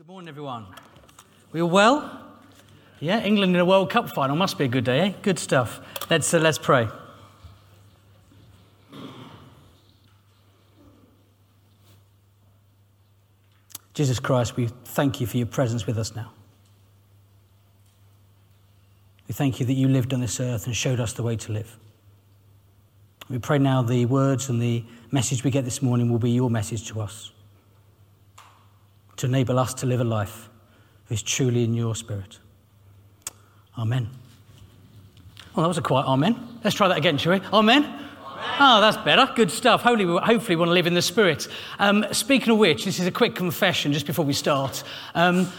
Good morning, everyone. We all well? Yeah, England in a World Cup final must be a good day, eh? Good stuff. Let's, uh, let's pray. Jesus Christ, we thank you for your presence with us now. We thank you that you lived on this earth and showed us the way to live. We pray now the words and the message we get this morning will be your message to us to enable us to live a life that is truly in your spirit. Amen. Well, that was a quiet amen. Let's try that again, shall we? Amen. Oh, that's better. Good stuff. Hopefully, we, hopefully, want to live in the Spirit. Um, speaking of which, this is a quick confession just before we start. Um,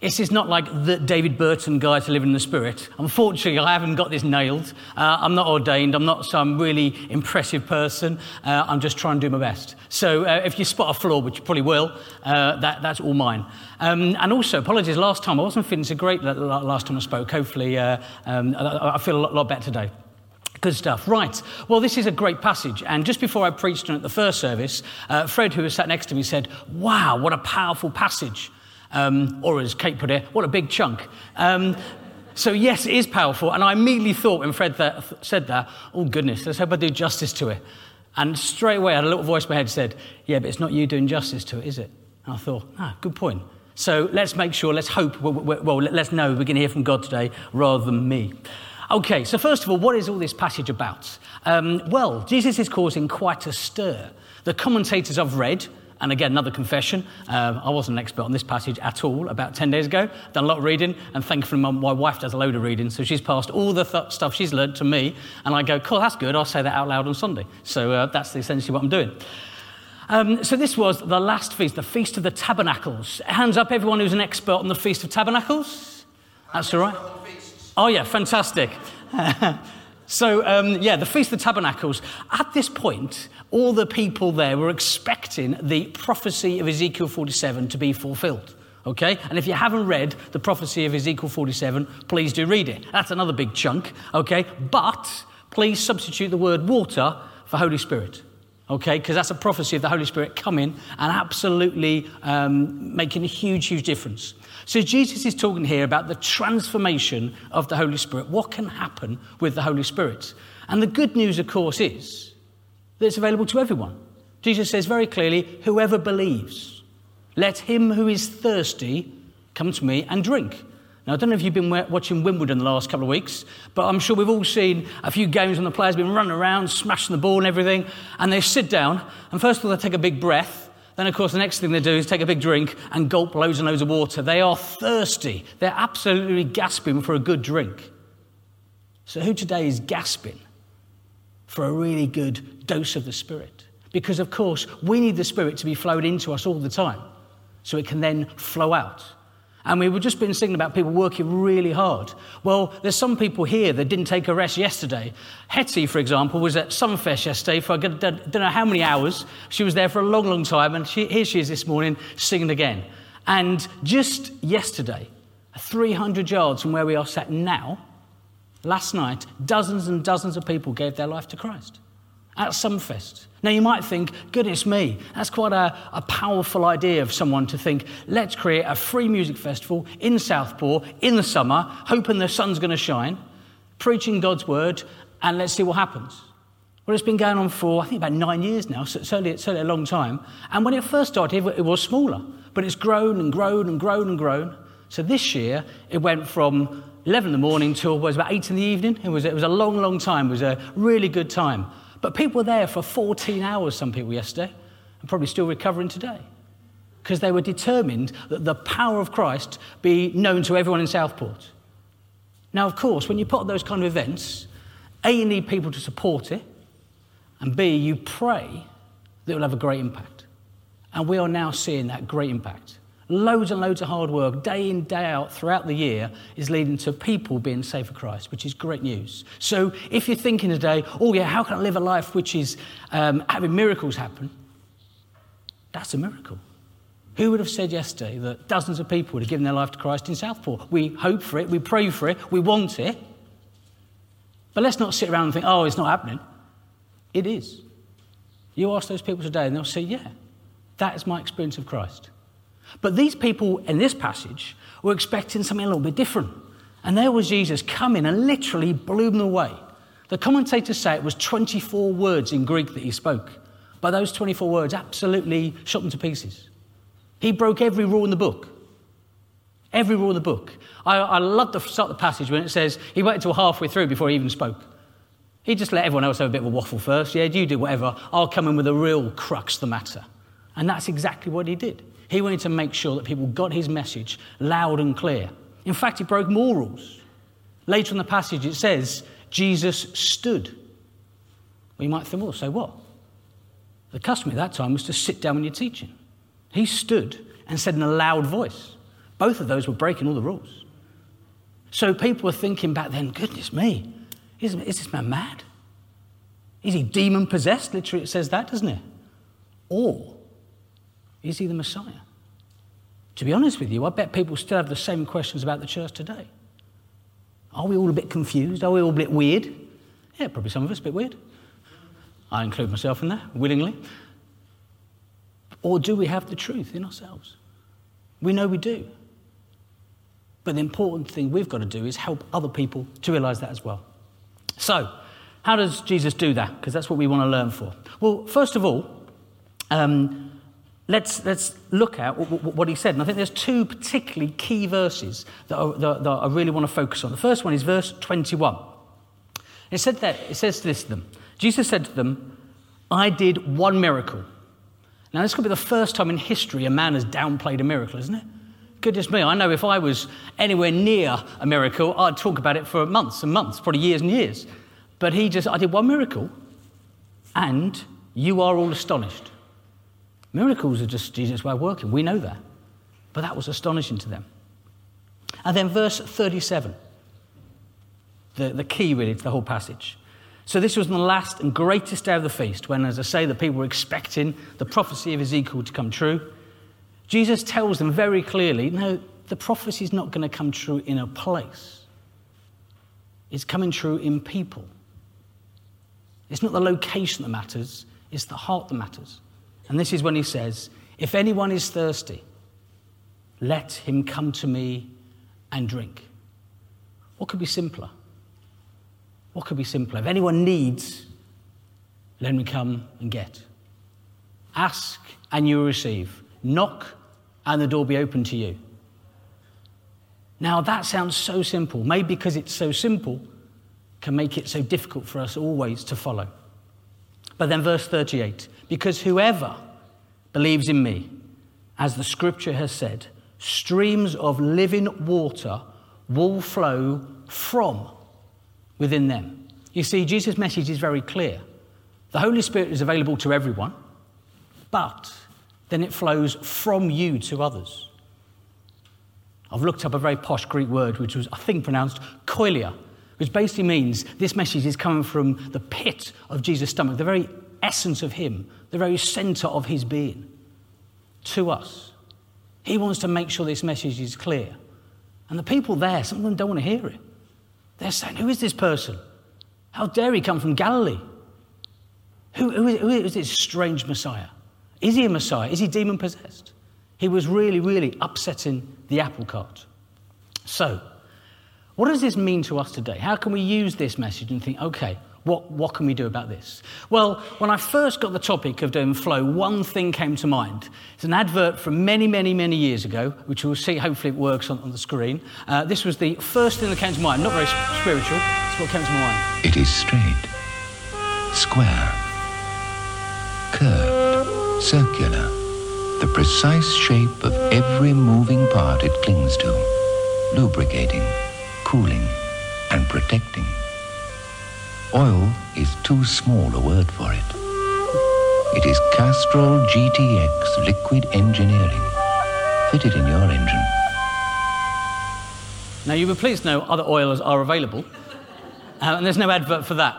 this is not like the David Burton guide to live in the Spirit. Unfortunately, I haven't got this nailed. Uh, I'm not ordained. I'm not some really impressive person. Uh, I'm just trying to do my best. So uh, if you spot a flaw, which you probably will, uh, that, that's all mine. Um, and also, apologies, last time I wasn't feeling so great last time I spoke. Hopefully, uh, um, I feel a lot, better today. Good stuff. Right. Well, this is a great passage. And just before I preached at the first service, uh, Fred, who was sat next to me, said, Wow, what a powerful passage. Um, or as Kate put it, what a big chunk. Um, so, yes, it is powerful. And I immediately thought when Fred that, said that, oh, goodness, let's hope I do justice to it. And straight away, I had a little voice in my head said, yeah, but it's not you doing justice to it, is it? And I thought, ah, good point. So let's make sure, let's hope, well, well let's know we're going to hear from God today rather than me. Okay, so first of all, what is all this passage about? Um, well, Jesus is causing quite a stir. The commentators I've read, and again, another confession, uh, I wasn't an expert on this passage at all about 10 days ago. Done a lot of reading, and thankfully, my, my wife does a load of reading, so she's passed all the th- stuff she's learned to me, and I go, cool, that's good, I'll say that out loud on Sunday. So uh, that's essentially what I'm doing. Um, so this was the last feast, the Feast of the Tabernacles. Hands up, everyone who's an expert on the Feast of Tabernacles. That's all right. Oh, yeah, fantastic. so, um, yeah, the Feast of the Tabernacles. At this point, all the people there were expecting the prophecy of Ezekiel 47 to be fulfilled. Okay? And if you haven't read the prophecy of Ezekiel 47, please do read it. That's another big chunk. Okay? But please substitute the word water for Holy Spirit okay? Because that's a prophecy of the Holy Spirit coming and absolutely um, making a huge, huge difference. So Jesus is talking here about the transformation of the Holy Spirit. What can happen with the Holy Spirit? And the good news, of course, is that it's available to everyone. Jesus says very clearly, whoever believes, let him who is thirsty come to me and drink. Now, I don't know if you've been watching Wimbledon the last couple of weeks, but I'm sure we've all seen a few games when the players have been running around, smashing the ball and everything, and they sit down, and first of all, they take a big breath. Then, of course, the next thing they do is take a big drink and gulp loads and loads of water. They are thirsty. They're absolutely gasping for a good drink. So, who today is gasping for a really good dose of the Spirit? Because, of course, we need the Spirit to be flowed into us all the time so it can then flow out. And we were just been singing about people working really hard. Well, there's some people here that didn't take a rest yesterday. Hetty, for example, was at Sunfest yesterday for I don't know how many hours. She was there for a long, long time, and she, here she is this morning singing again. And just yesterday, 300 yards from where we are sat now, last night, dozens and dozens of people gave their life to Christ at Summerfest. Now, you might think, goodness me, that's quite a, a, powerful idea of someone to think, let's create a free music festival in Southport in the summer, hoping the sun's going to shine, preaching God's word, and let's see what happens. Well, it's been going on for, I think, about nine years now, so certainly, certainly a long time. And when it first started, it was smaller, but it's grown and grown and grown and grown. So this year, it went from 11 in the morning till was about 8 in the evening. It was, it was a long, long time. It was a really good time. But people were there for 14 hours, some people yesterday, and probably still recovering today. Because they were determined that the power of Christ be known to everyone in Southport. Now, of course, when you put those kind of events, A, you need people to support it, and B, you pray that it will have a great impact. And we are now seeing that great impact loads and loads of hard work, day in, day out, throughout the year, is leading to people being saved for Christ, which is great news. So if you're thinking today, oh, yeah, how can I live a life which is um, having miracles happen? That's a miracle. Who would have said yesterday that dozens of people would have given their life to Christ in Southport? We hope for it, we pray for it, we want it. But let's not sit around and think, oh, it's not happening. It is. You ask those people today, and they'll say, yeah, that is my experience of Christ. But these people in this passage were expecting something a little bit different. And there was Jesus coming and literally blew them away. The commentators say it was 24 words in Greek that he spoke. But those 24 words absolutely shot them to pieces. He broke every rule in the book. Every rule in the book. I, I love the start of the passage when it says he waited until halfway through before he even spoke. He just let everyone else have a bit of a waffle first. Yeah, you do whatever. I'll come in with a real crux of the matter. And that's exactly what he did. He wanted to make sure that people got his message loud and clear. In fact, he broke more rules. Later in the passage, it says Jesus stood. We might think, well, so what? The custom at that time was to sit down when you're teaching. He stood and said in a loud voice. Both of those were breaking all the rules. So people were thinking back then, goodness me, is, is this man mad? Is he demon possessed? Literally, it says that, doesn't it? Or is he the Messiah? To be honest with you, I bet people still have the same questions about the church today. Are we all a bit confused? Are we all a bit weird? Yeah, probably some of us a bit weird. I include myself in that, willingly. Or do we have the truth in ourselves? We know we do. But the important thing we've got to do is help other people to realize that as well. So, how does Jesus do that? Because that's what we want to learn for. Well, first of all, um, let's, let's look at what he said. And I think there's two particularly key verses that, are, that, that I really want to focus on. The first one is verse 21. It said that, it says this to them. Jesus said to them, I did one miracle. Now, this could be the first time in history a man has downplayed a miracle, isn't it? Goodness me, I know if I was anywhere near a miracle, I'd talk about it for months and months, probably years and years. But he just, I did one miracle, and you are all astonished. Miracles are just Jesus' way of working. We know that. But that was astonishing to them. And then verse 37, the, the key really to the whole passage. So this was the last and greatest day of the feast, when, as I say, the people were expecting the prophecy of Ezekiel to come true. Jesus tells them very clearly no, the prophecy is not going to come true in a place, it's coming true in people. It's not the location that matters, it's the heart that matters. And this is when he says, If anyone is thirsty, let him come to me and drink. What could be simpler? What could be simpler? If anyone needs, let him come and get. Ask and you will receive. Knock and the door be open to you. Now, that sounds so simple. Maybe because it's so simple, can make it so difficult for us always to follow. But then, verse 38 because whoever believes in me, as the scripture has said, streams of living water will flow from within them. You see, Jesus' message is very clear. The Holy Spirit is available to everyone, but then it flows from you to others. I've looked up a very posh Greek word, which was, I think, pronounced koilia, which basically means this message is coming from the pit of Jesus' stomach, the very essence of Him, the very center of His being, to us. He wants to make sure this message is clear. And the people there, some of them don't want to hear it. They're saying, Who is this person? How dare he come from Galilee? Who, who, is, who is this strange Messiah? Is he a Messiah? Is he demon possessed? He was really, really upsetting the apple cart. So, what does this mean to us today? How can we use this message and think, okay, what, what can we do about this? Well, when I first got the topic of doing flow, one thing came to mind. It's an advert from many, many, many years ago, which we'll see, hopefully, it works on, on the screen. Uh, this was the first thing that came to mind, not very spiritual, it's what came to mind. It is straight, square, curved circular, the precise shape of every moving part it clings to, lubricating, cooling, and protecting. Oil is too small a word for it. It is Castrol GTX liquid engineering, fitted in your engine. Now, you will please know other oils are available, uh, and there's no advert for that.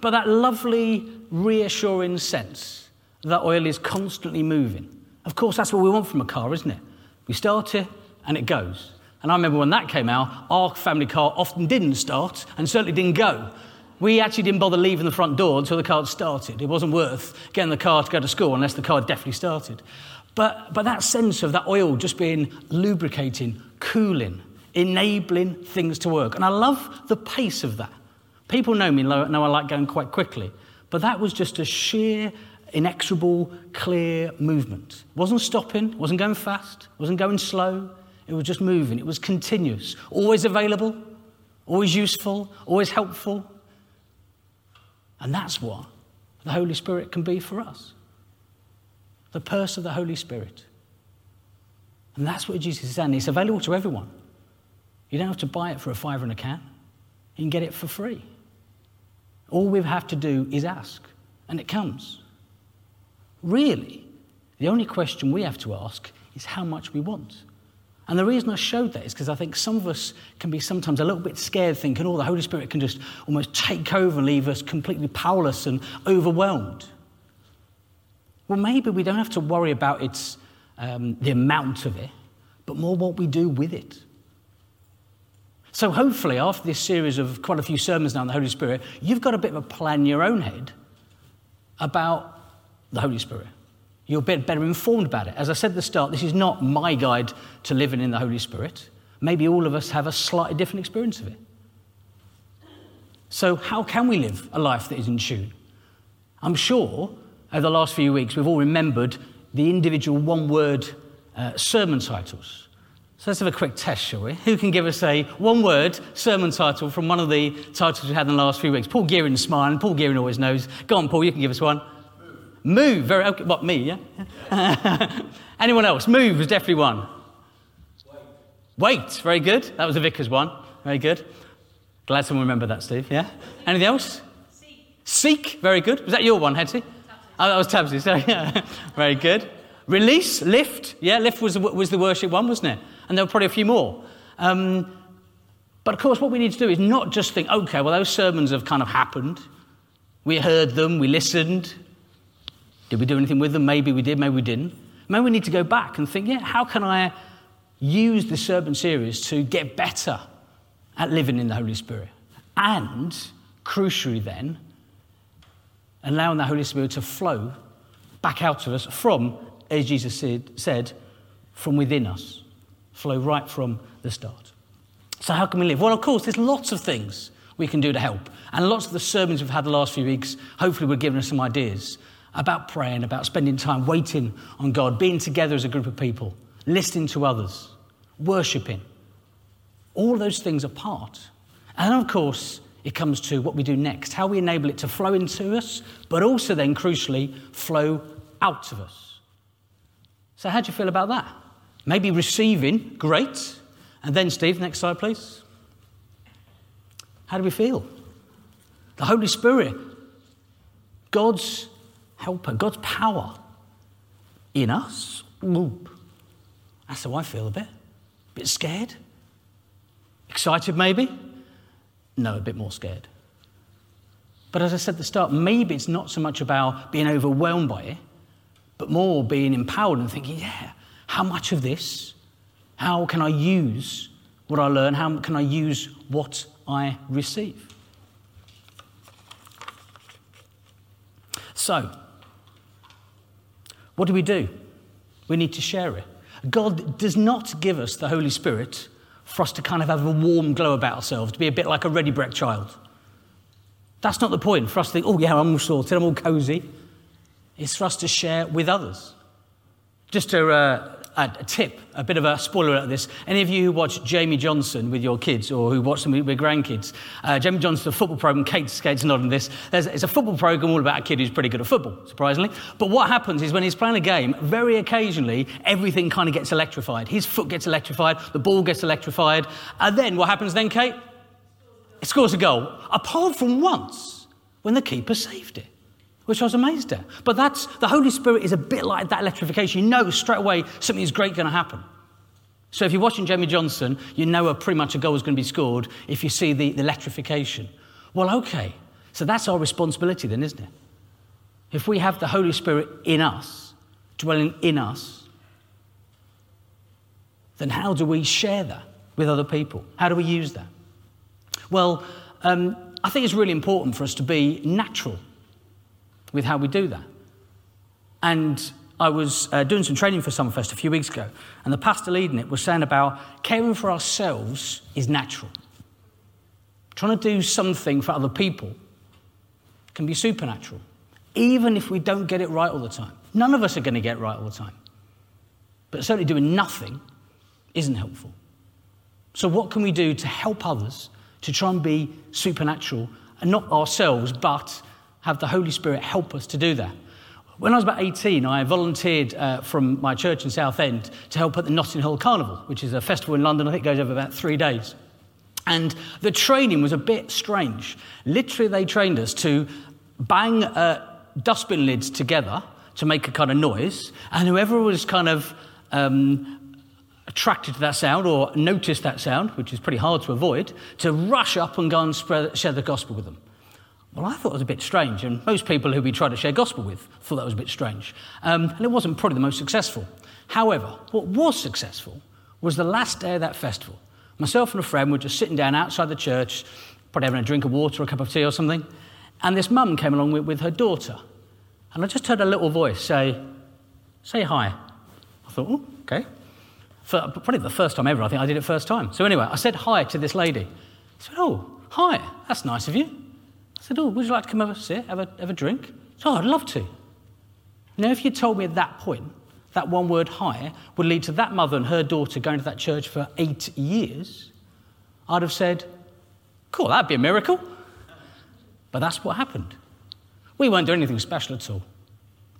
But that lovely, reassuring sense that oil is constantly moving. Of course, that's what we want from a car, isn't it? We start it and it goes. And I remember when that came out, our family car often didn't start and certainly didn't go. We actually didn't bother leaving the front door until the car started. It wasn't worth getting the car to go to school unless the car definitely started. But, but that sense of that oil just being lubricating, cooling, enabling things to work. And I love the pace of that. People know me, know I like going quite quickly. But that was just a sheer, inexorable, clear movement. It wasn't stopping, wasn't going fast, wasn't going slow. It was just moving. It was continuous, always available, always useful, always helpful. And that's what the Holy Spirit can be for us the purse of the Holy Spirit. And that's what Jesus is saying. It's available to everyone. You don't have to buy it for a fiver and a can, you can get it for free. All we have to do is ask, and it comes. Really, the only question we have to ask is how much we want. And the reason I showed that is because I think some of us can be sometimes a little bit scared, thinking, oh, the Holy Spirit can just almost take over and leave us completely powerless and overwhelmed. Well, maybe we don't have to worry about its, um, the amount of it, but more what we do with it. So, hopefully, after this series of quite a few sermons now on the Holy Spirit, you've got a bit of a plan in your own head about the Holy Spirit. You're a bit better informed about it. As I said at the start, this is not my guide to living in the Holy Spirit. Maybe all of us have a slightly different experience of it. So, how can we live a life that is in tune? I'm sure over the last few weeks we've all remembered the individual one word uh, sermon titles. So let's have a quick test, shall we? Who can give us a one word sermon title from one of the titles we had in the last few weeks? Paul Gearin's smiling. Paul Gearin always knows. Go on, Paul, you can give us one. Move. Very okay. What, me, yeah? Anyone else? Move was definitely one. Wait. Wait. Very good. That was the vicar's one. Very good. Glad someone remembered that, Steve. Yeah? Anything else? Seek. Seek. Very good. Was that your one, Hetty? Oh, that was Tabsy. Sorry. Very good. Release. Lift. Yeah, lift was, was the worship one, wasn't it? and there were probably a few more. Um, but of course, what we need to do is not just think, okay, well, those sermons have kind of happened. We heard them, we listened. Did we do anything with them? Maybe we did, maybe we didn't. Maybe we need to go back and think, yeah, how can I use the sermon series to get better at living in the Holy Spirit? And, crucially, then, allowing the Holy Spirit to flow back out of us from, as Jesus said, from within us flow right from the start. So, how can we live? Well, of course, there's lots of things we can do to help. And lots of the sermons we've had the last few weeks hopefully will give us some ideas about praying, about spending time waiting on God, being together as a group of people, listening to others, worshipping. All those things are part. And of course, it comes to what we do next, how we enable it to flow into us, but also then, crucially, flow out of us. So, how do you feel about that? Maybe receiving, great. And then, Steve, next slide, please. How do we feel? The Holy Spirit, God's helper, God's power in us. That's how I feel a bit. A bit scared. Excited, maybe? No, a bit more scared. But as I said at the start, maybe it's not so much about being overwhelmed by it, but more being empowered and thinking, yeah, how much of this, how can I use what I learn? How can I use what I receive? So, what do we do? We need to share it. God does not give us the Holy Spirit for us to kind of have a warm glow about ourselves, to be a bit like a ready brek child. That's not the point for us to think, oh, yeah, I'm all sorted, I'm all cozy. It's for us to share with others. Just to uh, a, a, tip, a bit of a spoiler at this. Any of you who watch Jamie Johnson with your kids or who watch them with, with grandkids, uh, Jamie Johnson's a football program. Kate Kate's, Kate's nodding this. There's, it's a football program all about a kid who's pretty good at football, surprisingly. But what happens is when he's playing a game, very occasionally, everything kind of gets electrified. His foot gets electrified, the ball gets electrified. And then what happens then, Kate? It scores a goal, apart from once when the keeper saved it which I was amazed at. But that's the Holy Spirit is a bit like that electrification. You know straight away something is great going to happen. So if you're watching Jamie Johnson, you know a pretty much a goal is going to be scored if you see the, the electrification. Well, okay. So that's our responsibility then, isn't it? If we have the Holy Spirit in us, dwelling in us, then how do we share that with other people? How do we use that? Well, um, I think it's really important for us to be natural with how we do that. And I was uh, doing some training for Summerfest a few weeks ago, and the pastor leading it was saying about caring for ourselves is natural. Trying to do something for other people can be supernatural, even if we don't get it right all the time. None of us are going to get right all the time. But certainly doing nothing isn't helpful. So, what can we do to help others to try and be supernatural, and not ourselves, but have the Holy Spirit help us to do that? When I was about 18, I volunteered uh, from my church in Southend to help at the Notting Hill Carnival, which is a festival in London. I think it goes over about three days. And the training was a bit strange. Literally, they trained us to bang uh, dustbin lids together to make a kind of noise, and whoever was kind of um, attracted to that sound or noticed that sound, which is pretty hard to avoid, to rush up and go and spread, share the gospel with them. Well, I thought it was a bit strange, and most people who we tried to share gospel with thought that was a bit strange. Um, and it wasn't probably the most successful. However, what was successful was the last day of that festival. Myself and a friend were just sitting down outside the church, probably having a drink of water or a cup of tea or something, and this mum came along with, with her daughter. And I just heard a little voice say, Say hi. I thought, oh, okay. For, probably the first time ever, I think I did it first time. So anyway, I said hi to this lady. She said, Oh, hi, that's nice of you. I said, Oh, would you like to come a sit, have a, have a drink? Oh, I'd love to. Now, if you told me at that point that one word hi would lead to that mother and her daughter going to that church for eight years, I'd have said, Cool, that'd be a miracle. But that's what happened. We weren't doing anything special at all.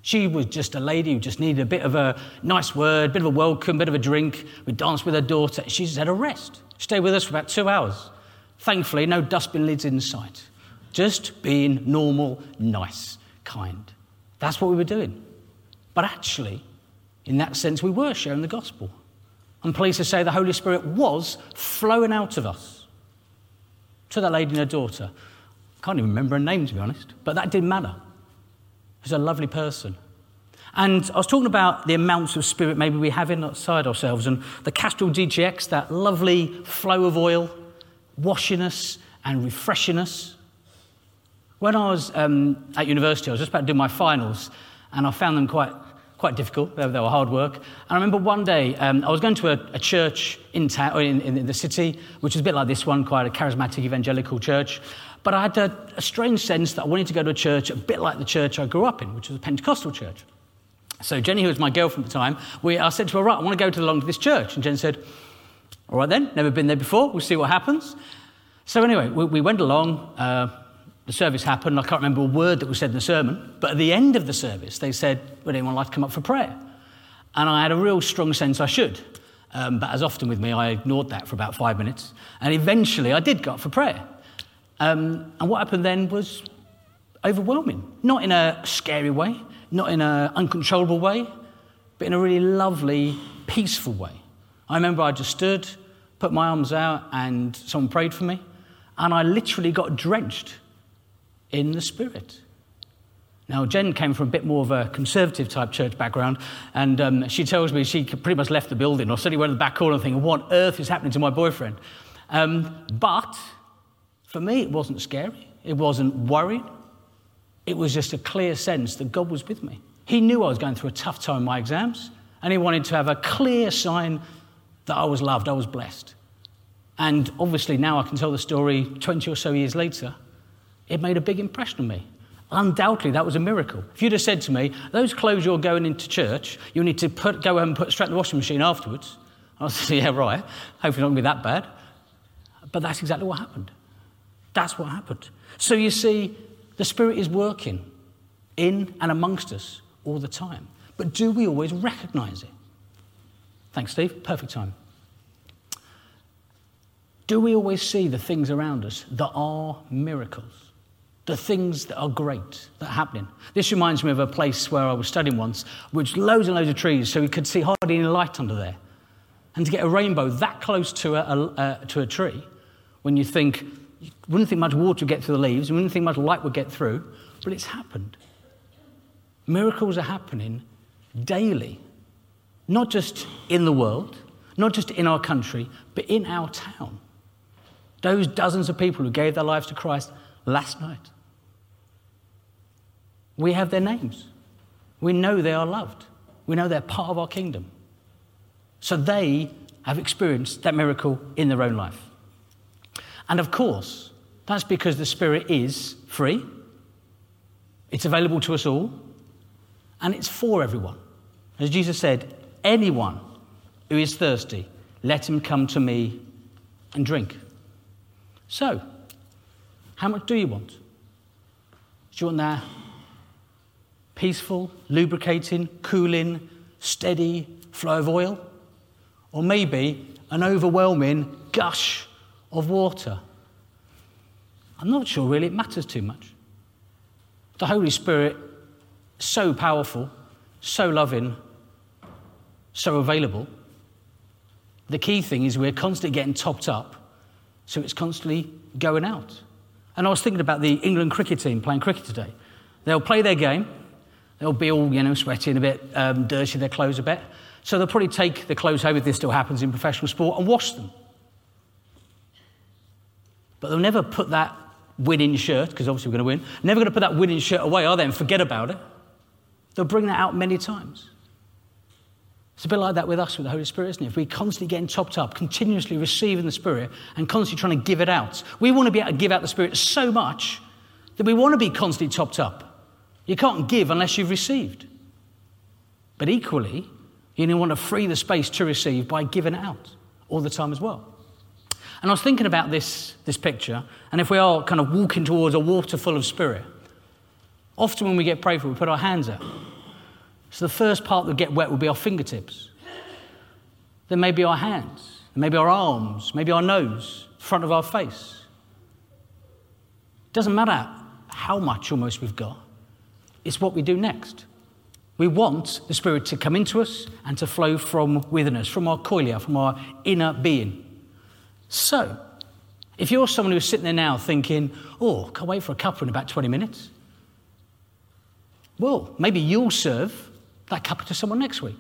She was just a lady who just needed a bit of a nice word, a bit of a welcome, a bit of a drink. We danced with her daughter. She just had a rest. Stayed with us for about two hours. Thankfully, no dustbin lids in sight. Just being normal, nice, kind. That's what we were doing. But actually, in that sense, we were sharing the gospel. I'm pleased to say the Holy Spirit was flowing out of us to that lady and her daughter. I can't even remember her name, to be honest, but that didn't matter. She's a lovely person. And I was talking about the amounts of spirit maybe we have inside ourselves, and the Castrol GTX, that lovely flow of oil, washing us and refreshing us. When I was um, at university, I was just about to do my finals, and I found them quite, quite difficult. They, they were hard work. And I remember one day um, I was going to a, a church in, in, in the city, which is a bit like this one, quite a charismatic evangelical church. But I had a, a strange sense that I wanted to go to a church a bit like the church I grew up in, which was a Pentecostal church. So Jenny, who was my girlfriend at the time, we, I said to her, right, I want to go to along to this church. And Jen said, all right then, never been there before, we'll see what happens. So anyway, we, we went along, uh, the service happened, I can't remember a word that was said in the sermon, but at the end of the service, they said, would anyone like to come up for prayer? And I had a real strong sense I should. Um, but as often with me, I ignored that for about five minutes. And eventually I did go up for prayer. Um, and what happened then was overwhelming. Not in a scary way, not in an uncontrollable way, but in a really lovely, peaceful way. I remember I just stood, put my arms out, and someone prayed for me, and I literally got drenched in the Spirit. Now, Jen came from a bit more of a conservative type church background, and um, she tells me she pretty much left the building or suddenly went to the back corner thinking, what earth is happening to my boyfriend? Um, but for me, it wasn't scary, it wasn't worried. It was just a clear sense that God was with me. He knew I was going through a tough time in my exams, and He wanted to have a clear sign that I was loved, I was blessed. And obviously, now I can tell the story 20 or so years later. It made a big impression on me. Undoubtedly, that was a miracle. If you'd have said to me, those clothes you're going into church, you need to put, go home and put straight in the washing machine afterwards, I was say, yeah, right. Hopefully, not going to be that bad. But that's exactly what happened. That's what happened. So you see, the Spirit is working in and amongst us all the time. But do we always recognize it? Thanks, Steve. Perfect time. Do we always see the things around us that are miracles? The things that are great that are happening. This reminds me of a place where I was studying once, which loads and loads of trees, so we could see hardly any light under there. And to get a rainbow that close to a, a, a to a tree, when you think you wouldn't think much water would get through the leaves, you wouldn't think much light would get through, but it's happened. Miracles are happening daily, not just in the world, not just in our country, but in our town. Those dozens of people who gave their lives to Christ last night. We have their names. We know they are loved. We know they're part of our kingdom. So they have experienced that miracle in their own life. And of course, that's because the Spirit is free, it's available to us all, and it's for everyone. As Jesus said, anyone who is thirsty, let him come to me and drink. So, how much do you want? Do you want that peaceful, lubricating, cooling, steady flow of oil? Or maybe an overwhelming gush of water? I'm not sure really it matters too much. The Holy Spirit, so powerful, so loving, so available. The key thing is we're constantly getting topped up, so it's constantly going out. And I was thinking about the England cricket team playing cricket today. They'll play their game, they'll be all, you know, sweaty and a bit um, dirty, their clothes a bit. So they'll probably take the clothes home, if this still happens in professional sport, and wash them. But they'll never put that winning shirt, because obviously we're going to win, never going to put that winning shirt away, are they, and forget about it. They'll bring that out many times. It's a bit like that with us, with the Holy Spirit, isn't it? If we're constantly getting topped up, continuously receiving the Spirit, and constantly trying to give it out, we want to be able to give out the Spirit so much that we want to be constantly topped up. You can't give unless you've received. But equally, you want to free the space to receive by giving out all the time as well. And I was thinking about this, this picture, and if we are kind of walking towards a water full of spirit, often when we get prayed for, we put our hands out. So the first part that get wet will be our fingertips. Then maybe our hands, maybe our arms, maybe our nose, front of our face. It doesn't matter how much almost we've got, it's what we do next. We want the Spirit to come into us and to flow from within us, from our koilia, from our inner being. So, if you're someone who's sitting there now thinking, oh, can't wait for a cuppa in about 20 minutes, well, maybe you'll serve that cuppa to someone next week.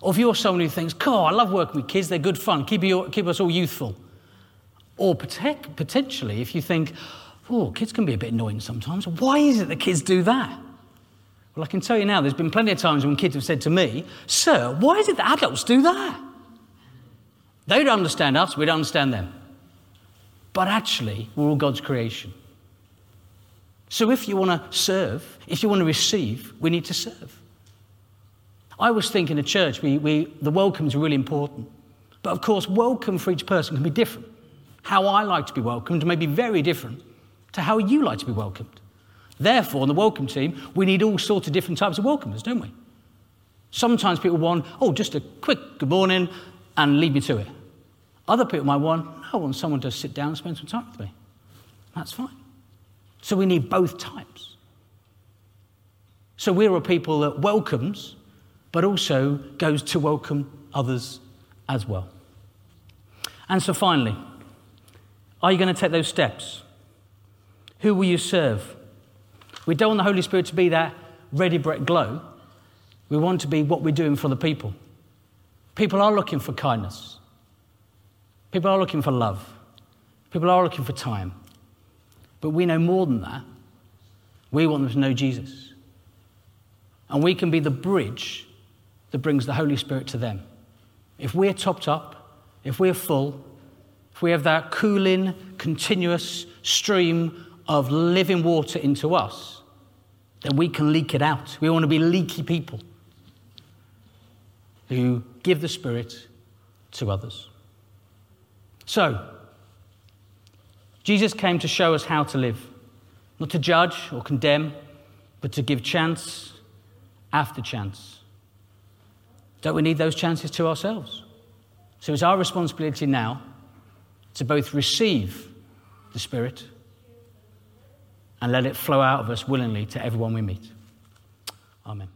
Or if you're someone who thinks, God, I love working with kids, they're good fun, keep, keep us all youthful. Or potentially, if you think, oh, kids can be a bit annoying sometimes, why is it that kids do that? Well, I can tell you now, there's been plenty of times when kids have said to me, Sir, why is it that adults do that? They don't understand us, we don't understand them. But actually, we're all God's creation. So if you want to serve, if you want to receive, we need to serve. I was thinking at church, we, we, the welcome is really important. But of course, welcome for each person can be different. How I like to be welcomed may be very different to how you like to be welcomed. Therefore, on the welcome team, we need all sorts of different types of welcomers, don't we? Sometimes people want, oh, just a quick good morning, and leave me to it. Other people might want, I want someone to sit down and spend some time with me. That's fine. So we need both types. So we're a people that welcomes, but also goes to welcome others as well. And so finally, are you going to take those steps? Who will you serve? We don't want the Holy Spirit to be that ready Brek glow. We want to be what we're doing for the people. People are looking for kindness. People are looking for love. People are looking for time. But we know more than that. We want them to know Jesus. And we can be the bridge that brings the Holy Spirit to them. If we're topped up, if we're full, if we have that cooling, continuous stream of living water into us, then we can leak it out. We want to be leaky people who give the Spirit to others. So, Jesus came to show us how to live, not to judge or condemn, but to give chance after chance. Don't we need those chances to ourselves? So it's our responsibility now to both receive the Spirit and let it flow out of us willingly to everyone we meet. Amen.